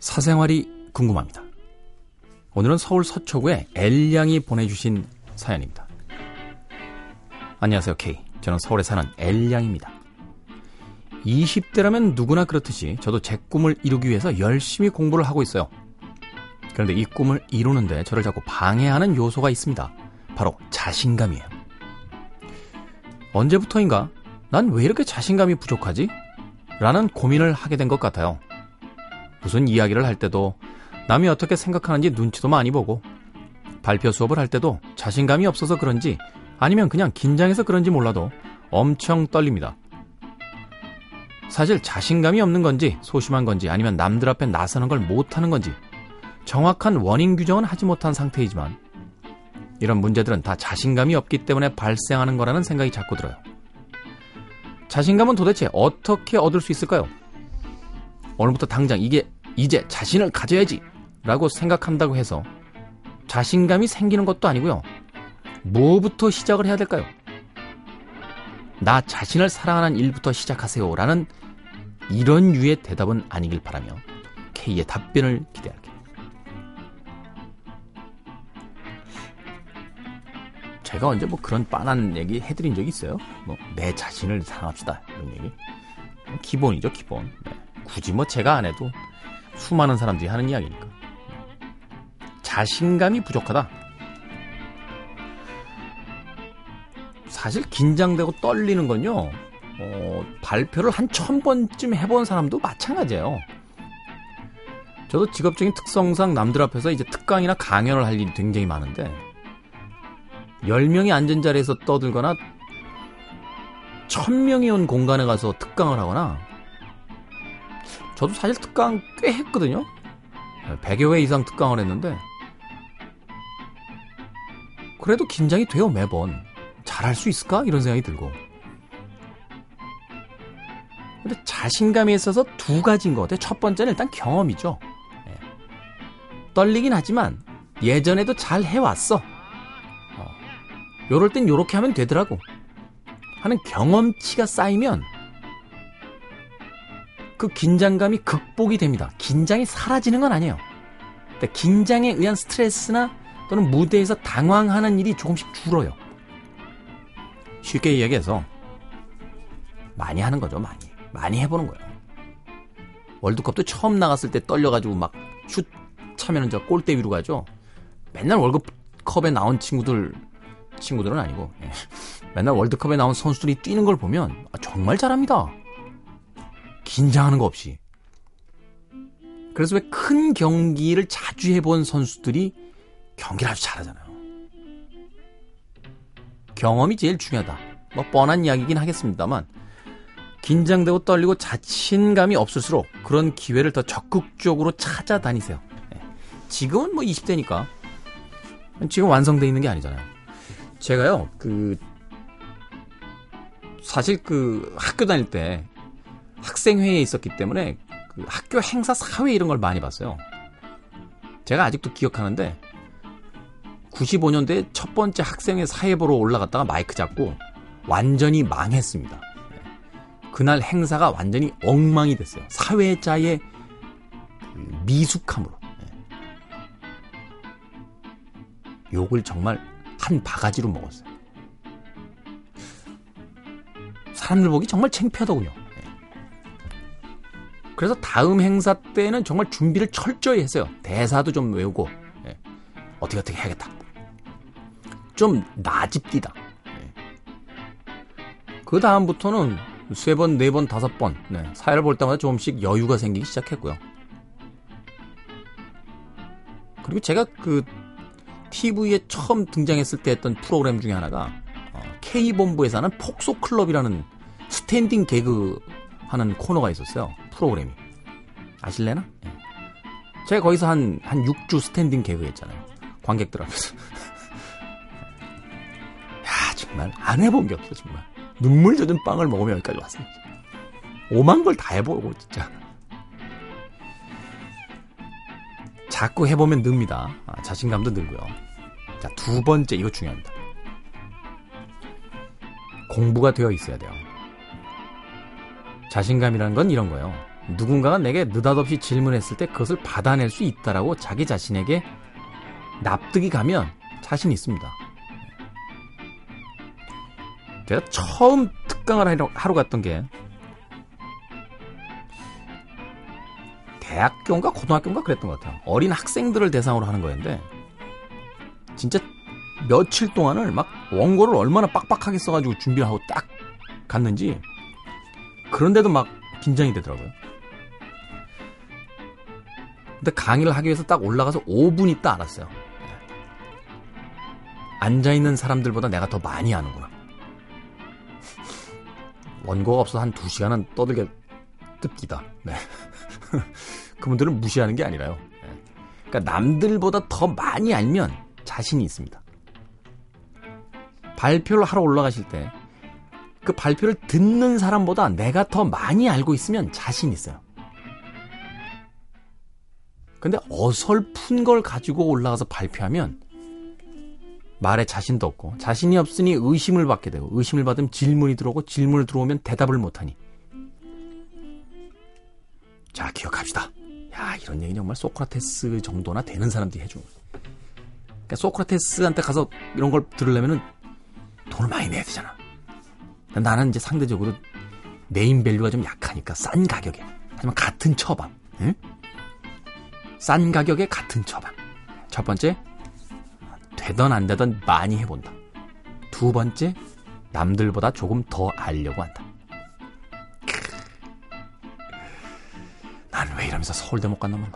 사생활이 궁금합니다. 오늘은 서울 서초구의 엘양이 보내주신 사연입니다. 안녕하세요, K. 저는 서울에 사는 엘양입니다. 20대라면 누구나 그렇듯이 저도 제 꿈을 이루기 위해서 열심히 공부를 하고 있어요. 그런데 이 꿈을 이루는데 저를 자꾸 방해하는 요소가 있습니다. 바로 자신감이에요. 언제부터인가 난 왜 이렇게 자신감이 부족하지? 라는 고민을 하게 된 것 같아요. 무슨 이야기를 할 때도 남이 어떻게 생각하는지 눈치도 많이 보고 발표 수업을 할 때도 자신감이 없어서 그런지 아니면 그냥 긴장해서 그런지 몰라도 엄청 떨립니다. 사실 자신감이 없는 건지 소심한 건지 아니면 남들 앞에 나서는 걸 못하는 건지 정확한 원인 규정은 하지 못한 상태이지만 이런 문제들은 다 자신감이 없기 때문에 발생하는 거라는 생각이 자꾸 들어요. 자신감은 도대체 어떻게 얻을 수 있을까요? 오늘부터 당장 이게 이제 자신을 가져야지 라고 생각한다고 해서 자신감이 생기는 것도 아니고요. 뭐부터 시작을 해야 될까요? 나 자신을 사랑하는 일부터 시작하세요 라는 이런 유의 대답은 아니길 바라며 K의 답변을 기대할게요. 제가 언제 뭐 그런 빤한 얘기 해드린 적이 있어요? 뭐 내 자신을 사랑합시다 이런 얘기 기본이죠 기본 네. 굳이 뭐 제가 안 해도 수많은 사람들이 하는 이야기니까. 자신감이 부족하다. 사실 긴장되고 떨리는 건요 어, 발표를 한 천 번쯤 해본 사람도 마찬가지예요. 저도 직업적인 특성상 남들 앞에서 이제 특강이나 강연을 할 일이 굉장히 많은데 10명이 앉은 자리에서 떠들거나 1000명이 온 공간에 가서 특강을 하거나 저도 사실 특강 꽤 했거든요. 100여 회 이상 특강을 했는데 그래도 긴장이 돼요 매번. 잘할 수 있을까? 이런 생각이 들고. 근데 자신감에 있어서 두 가지인 것 같아요. 첫 번째는 일단 경험이죠. 예. 떨리긴 하지만 예전에도 잘 해왔어. 어. 요럴 땐 요렇게 하면 되더라고. 하는 경험치가 쌓이면 그 긴장감이 극복이 됩니다. 긴장이 사라지는 건 아니에요. 근데 긴장에 의한 스트레스나 또는 무대에서 당황하는 일이 조금씩 줄어요. 쉽게 이야기해서 많이 하는 거죠, 많이. 많이 해보는 거예요. 월드컵도 처음 나갔을 때 떨려가지고 막 슛 차면은 저 골대 위로 가죠. 맨날 월드컵에 나온 친구들, 친구들은 아니고, 예. 맨날 월드컵에 나온 선수들이 뛰는 걸 보면 아, 정말 잘합니다. 긴장하는 거 없이. 그래서 왜 큰 경기를 자주 해본 선수들이 경기를 아주 잘하잖아요. 경험이 제일 중요하다. 뭐 뻔한 이야기긴 하겠습니다만 긴장되고 떨리고 자신감이 없을수록 그런 기회를 더 적극적으로 찾아다니세요. 네. 지금은 뭐 20대니까 지금 완성돼 있는 게 아니잖아요. 제가요 그 사실 그 학교 다닐 때 학생회에 있었기 때문에 그 학교 행사 사회 이런 걸 많이 봤어요. 제가 아직도 기억하는데 95년도에 첫 번째 학생회 사회 보러 올라갔다가 마이크 잡고 완전히 망했습니다. 그날 행사가 완전히 엉망이 됐어요. 사회자의 그 미숙함으로. 욕을 정말 한 바가지로 먹었어요. 사람들 보기 정말 창피하더군요. 그래서 다음 행사 때는 정말 준비를 철저히 했어요. 대사도 좀 외우고 예. 어떻게 어떻게 해야겠다. 좀 나집디다. 예. 그 다음부터는 세 번, 네 번, 다섯 번 네. 사회를 볼 때마다 조금씩 여유가 생기기 시작했고요. 그리고 제가 그 TV에 처음 등장했을 때 했던 프로그램 중에 하나가 어, K본부에서 하는 폭소 클럽이라는 스탠딩 개그 하는 코너가 있었어요. 프로그램이. 아실래나? 예. 제가 거기서 한, 한 6주 스탠딩 개그 했잖아요. 관객들 앞에서. 야, 정말 안 해본 게 없어, 정말. 눈물 젖은 빵을 먹으면 여기까지 왔어요. 오만 걸 다 해보고, 진짜. 자꾸 해보면 늡니다. 아, 자신감도 늘고요. 자, 두 번째, 이거 중요합니다. 공부가 되어 있어야 돼요. 자신감이라는 건 이런 거예요. 누군가가 내게 느닷없이 질문했을 때 그것을 받아낼 수 있다라고 자기 자신에게 납득이 가면 자신 있습니다. 제가 처음 특강을 하러, 갔던 게 대학교인가 고등학교인가 그랬던 것 같아요. 어린 학생들을 대상으로 하는 거였는데 진짜 며칠 동안을 막 원고를 얼마나 빡빡하게 써가지고 준비를 하고 딱 갔는지 그런데도 막 긴장이 되더라고요. 근데 강의를 하기 위해서 딱 올라가서 5분 있다 알았어요. 앉아있는 사람들보다 내가 더 많이 아는구나. 원고가 없어서 한 2시간은 떠들게 뜹기다. 네. 그분들은 무시하는 게 아니라요. 네. 그러니까 남들보다 더 많이 알면 자신이 있습니다. 발표를 하러 올라가실 때 그 발표를 듣는 사람보다 내가 더 많이 알고 있으면 자신 있어요. 근데 어설픈 걸 가지고 올라가서 발표하면 말에 자신도 없고 자신이 없으니 의심을 받게 되고 의심을 받으면 질문이 들어오고 질문을 들어오면 대답을 못하니 자 기억합시다. 야 이런 얘기 정말 소크라테스 정도나 되는 사람들이 해주는 거예요. 그러니까 소크라테스한테 가서 이런 걸 들으려면은 돈을 많이 내야 되잖아. 나는 이제 상대적으로 name value가 좀 약하니까 싼 가격에. 하지만 같은 처방 응? 싼 가격에 같은 처방. 첫 번째 되던 안 되던 많이 해본다. 두 번째 남들보다 조금 더 알려고 한다. 난 왜 이러면서 서울대 못 갔나 몰라